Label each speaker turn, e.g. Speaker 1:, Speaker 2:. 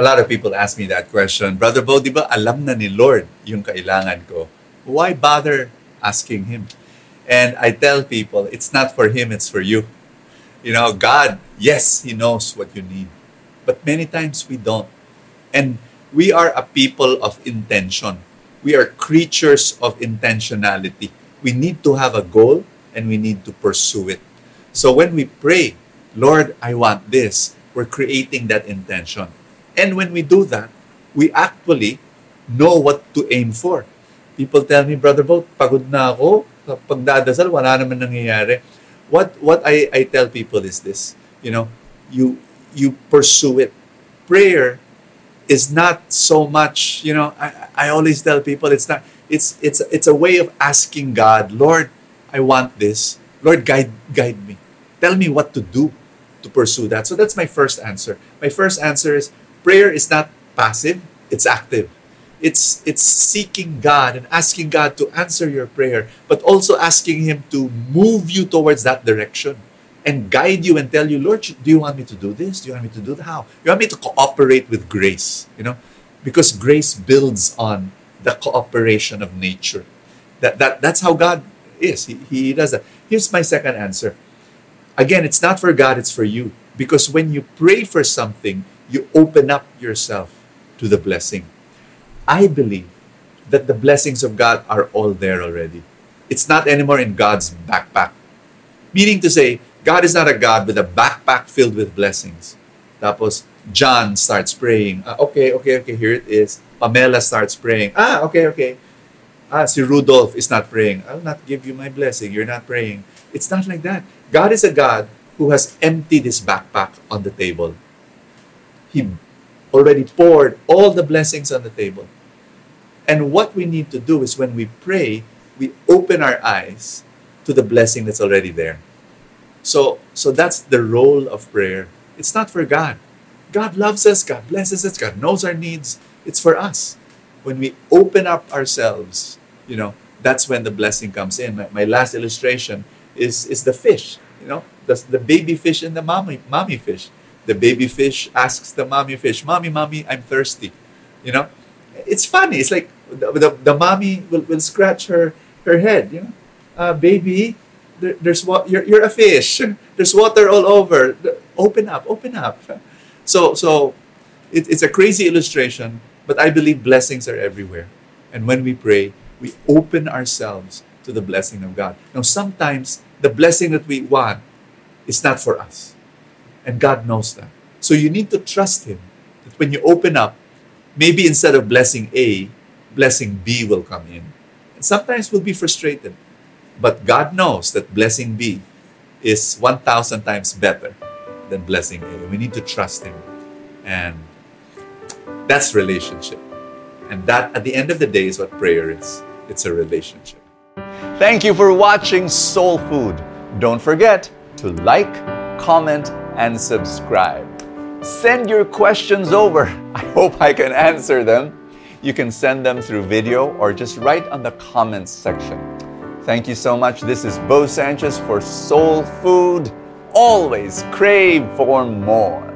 Speaker 1: a lot of people ask me that question. Brother Bo, di ba alam na ni Lord yung kailangan ko? Why bother asking Him? And I tell people, it's not for Him, it's for you. You know, God, yes, He knows what you need. But many times we don't. And we are a people of intention. We are creatures of intentionality. We need to have a goal and we need to pursue it. So when we pray, Lord, I want this, we're creating that intention. And when we do that, we actually know what to aim for. People tell me, Brother Bo, pagod na ako. Pag wala naman nangyayari. What, what I, I tell people is this, you know, you, you pursue it. Prayer is not so much, you know, I, I always tell people it's not, it's, it's, it's a way of asking God, Lord, I want this. Lord, guide, guide me. Tell me what to do to pursue that. So that's my first answer. My first answer is prayer is not passive, it's active. It's it's seeking God and asking God to answer your prayer, but also asking him to move you towards that direction and guide you and tell you, Lord, do you want me to do this? Do you want me to do that? How? You want me to cooperate with grace, you know? Because grace builds on the cooperation of nature. That, that that's how God is. He, he does that. Here's my second answer. Again, it's not for God, it's for you. Because when you pray for something, you open up yourself to the blessing. I believe that the blessings of God are all there already. It's not anymore in God's backpack. Meaning to say, God is not a God with a backpack filled with blessings. Tapos, John starts praying. Ah, okay, okay, okay, here it is. Pamela starts praying. Ah, okay, okay. Ah, si Rudolph is not praying. I'll not give you my blessing. You're not praying. It's not like that. God is a God who has emptied his backpack on the table. He already poured all the blessings on the table. And what we need to do is when we pray, we open our eyes to the blessing that's already there. So, so that's the role of prayer. It's not for God. God loves us, God blesses us, God knows our needs. It's for us. When we open up ourselves, you know, that's when the blessing comes in. My, my last illustration is, is the fish, you know, the, the baby fish and the mommy, mommy fish. The baby fish asks the mommy fish, Mommy, Mommy, I'm thirsty. You know, it's funny. It's like the, the, the mommy will, will scratch her, her head, you know, uh, baby, there, there's what you're, you're a fish. There's water all over. Open up, open up. So, so it, it's a crazy illustration, but I believe blessings are everywhere. And when we pray, we open ourselves to the blessing of God. Now, sometimes the blessing that we want is not for us. And God knows that. So you need to trust Him that when you open up, maybe instead of blessing A, blessing B will come in. And sometimes we'll be frustrated. But God knows that blessing B is 1,000 times better than blessing A. We need to trust Him. And that's relationship. And that, at the end of the day, is what prayer is it's a relationship.
Speaker 2: Thank you for watching Soul Food. Don't forget to like, comment, and subscribe. Send your questions over. I hope I can answer them. You can send them through video or just write on the comments section. Thank you so much. This is Bo Sanchez for Soul Food. Always crave for more.